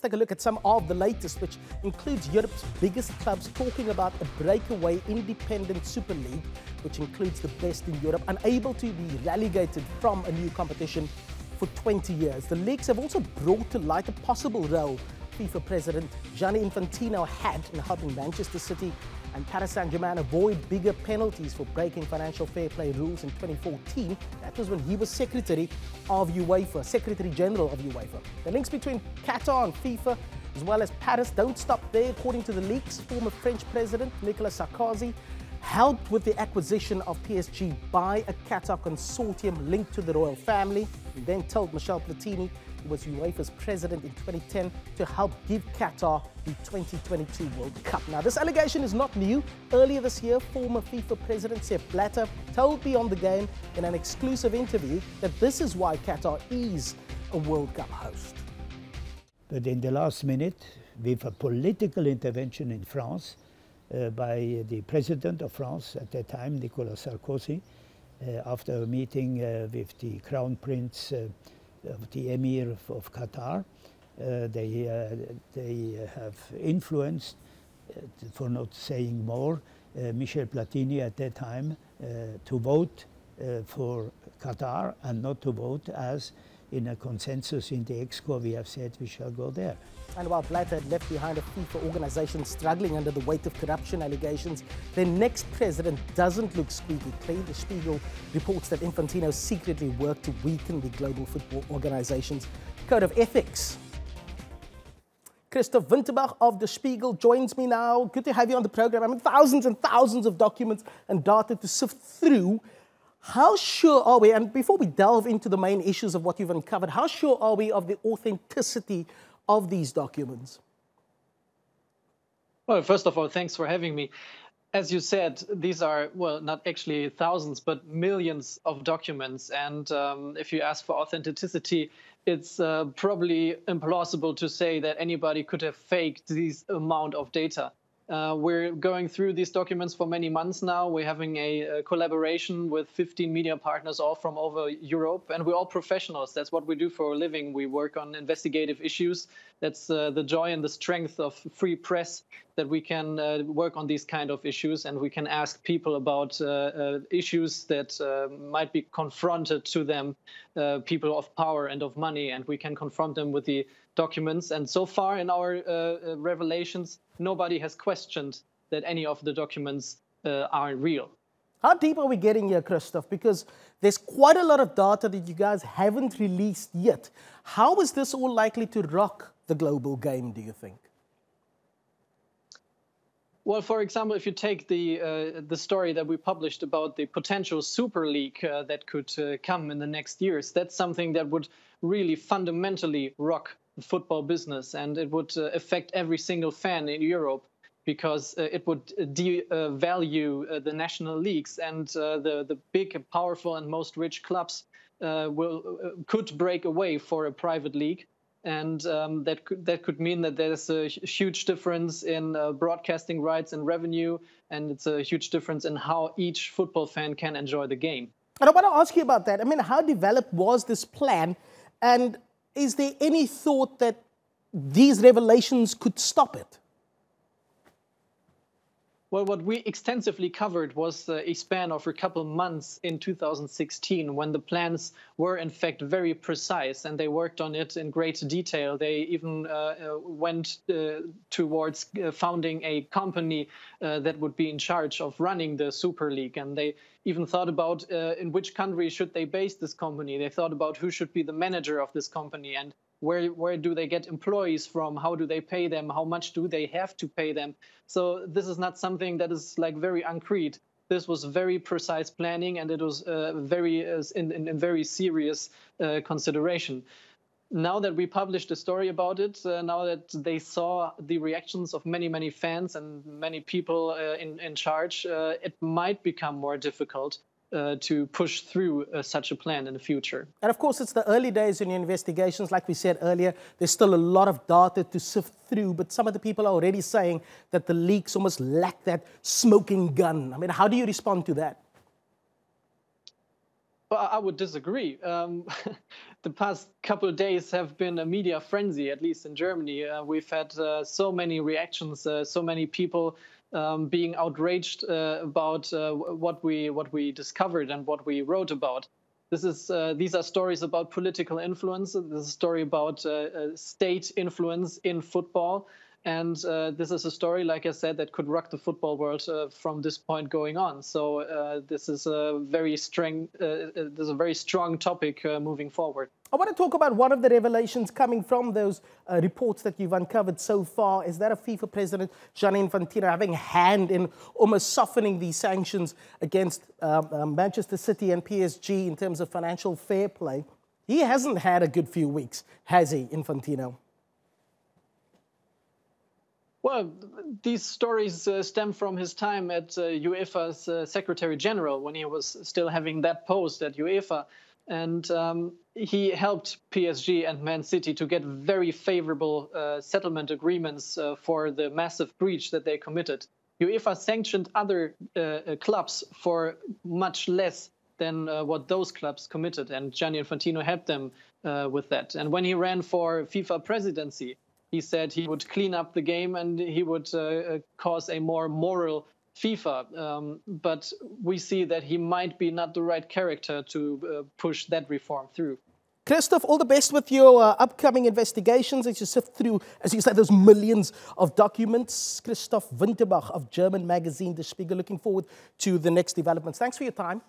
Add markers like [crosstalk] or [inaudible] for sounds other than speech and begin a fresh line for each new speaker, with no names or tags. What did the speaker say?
Let's take a look at some of the latest, which includes Europe's biggest clubs talking about a breakaway independent Super League, which includes the best in Europe, unable to be relegated from a new competition for 20 years. The leagues have also brought to light a possible role FIFA President Gianni Infantino had in helping Manchester City and Paris Saint-Germain avoid bigger penalties for breaking financial fair play rules in 2014. That was when he was Secretary of UEFA, Secretary General of UEFA. The links between Qatar and FIFA, as well as Paris, don't stop there. According to the leaks, former French President Nicolas Sarkozy helped with the acquisition of PSG by a Qatar consortium linked to the royal family. He then told Michel Platini who was UEFA's president in 2010 to help give Qatar the 2022 World Cup. Now, this allegation is not new. Earlier this year, former FIFA president Sepp Blatter told Beyond the Game in an exclusive interview that this is why Qatar is a World Cup host.
But in the last minute, with a political intervention in France by the president of France at that time, Nicolas Sarkozy, uh, after a meeting uh, with the crown prince uh, of the Emir of, of Qatar. Uh, they, uh, they have influenced, uh, for not saying more, Michel Platini at that time to vote for Qatar and not to vote as in a consensus in the ExCo we have said we shall go there.
And while Blatter had left behind a FIFA organization struggling under the weight of corruption allegations, their next president doesn't look squeaky clean. The Spiegel reports that Infantino secretly worked to weaken the global football organization's code of ethics. Christoph Winterbach of The Spiegel joins me now. Good to have you on the program. I mean, thousands and thousands of documents and data to sift through. How sure are we, and before we delve into the main issues of what you've uncovered, how sure are we of the authenticity of these documents?
Well, first of all, thanks for having me. As you said, these are, well, not actually thousands, but millions of documents. And um, if you ask for authenticity, it's uh, probably implausible to say that anybody could have faked this amount of data. Uh, we're going through these documents for many months now. We're having a, a, collaboration with 15 media partners all from over Europe, and we're all professionals. That's what we do for a living. We work on investigative issues. That's uh, the joy and the strength of free press that we can uh, work on these kind of issues, and we can ask people about uh, uh, issues that uh, might be confronted to them, people of power and of money, and we can confront them with the documents. And so far in our uh, uh, revelations, nobody has questioned that any of the documents uh, are real.
How deep are we getting here, Christoph? Because there's quite a lot of data that you guys haven't released yet. How is this all likely to rock the global game, do you think?
Well, for example, if you take the uh, the story that we published about the potential super league uh, that could uh, come in the next years, that's something that would really fundamentally rock the football business, and it would uh, affect every single fan in Europe because uh, it would devalue uh, the national leagues and the the big, powerful, and most rich clubs will could break away for a private league and um, that could that could mean that there's a huge difference in uh, broadcasting rights and revenue, and it's a huge difference in how each football fan can enjoy the game.
And I want to ask you about that. I mean, how developed was this plan, and is there any thought that these revelations could stop it?
Well, what we extensively covered was uh, a span of a couple months in 2016 when the plans were, in fact, very precise and they worked on it in great detail. They even uh, uh went uh, towards uh, founding a company uh, that would be in charge of running the Super League. And they even thought about in which country should they base this company. They thought about who should be the manager of this company. And where where do they get employees from? How do they pay them? How much do they have to pay them? So this is not something that is like very concrete. This was very precise planning and it was uh, very uh, in, in, in, very serious uh, consideration. Now that we published a story about it uh, now that they saw the reactions of many many fans and many people uh, in, in charge uh, it might become more difficult uh, to push through uh, such a plan in the future.
And of course, it's the early days in the investigations. Like we said earlier, there's still a lot of data to sift through, but some of the people are already saying that the leaks almost lack that smoking gun. I mean, how do you respond to that?
Well, I would disagree. Um, [laughs] the past couple of days have been a media frenzy, at least in Germany. Uh, we've had uh, so many reactions, uh, so many people um, being outraged uh, about uh, what we what we discovered and what we wrote about. This is uh, these are stories about political influence. This is a story about state influence in football. And uh, this is a story, like I said, that could rock the football world uh, from this point going on. So uh, this is a very strong, uh, uh, this is a very strong topic uh, moving forward.
I want to talk about one of the revelations coming from those reports that you've uncovered so far. Is that a FIFA president, Gianni Infantino, having a hand in almost softening these sanctions against um, Manchester City and PSG in terms of financial fair play? He hasn't had a good few weeks, has he, Infantino?
Well, these stories uh, stem from his time at uh, UEFA's uh, Secretary General when he was still having that post at UEFA. And um, he helped PSG and Man City to get very favorable uh, settlement agreements uh, for the massive breach that they committed. UEFA sanctioned other uh, clubs for much less than what those clubs committed, and Gianni Infantino helped them with that. And when he ran for FIFA presidency, he said he would clean up the game and he would uh, uh, cause a more moral FIFA. Um, but we see that he might be not the right character to uh, push that reform through.
Christoph, all the best with your uh, upcoming investigations as you sift through, as you said, those millions of documents. Christoph Winterbach of German magazine Der Spiegel, looking forward to the next developments. Thanks for your time.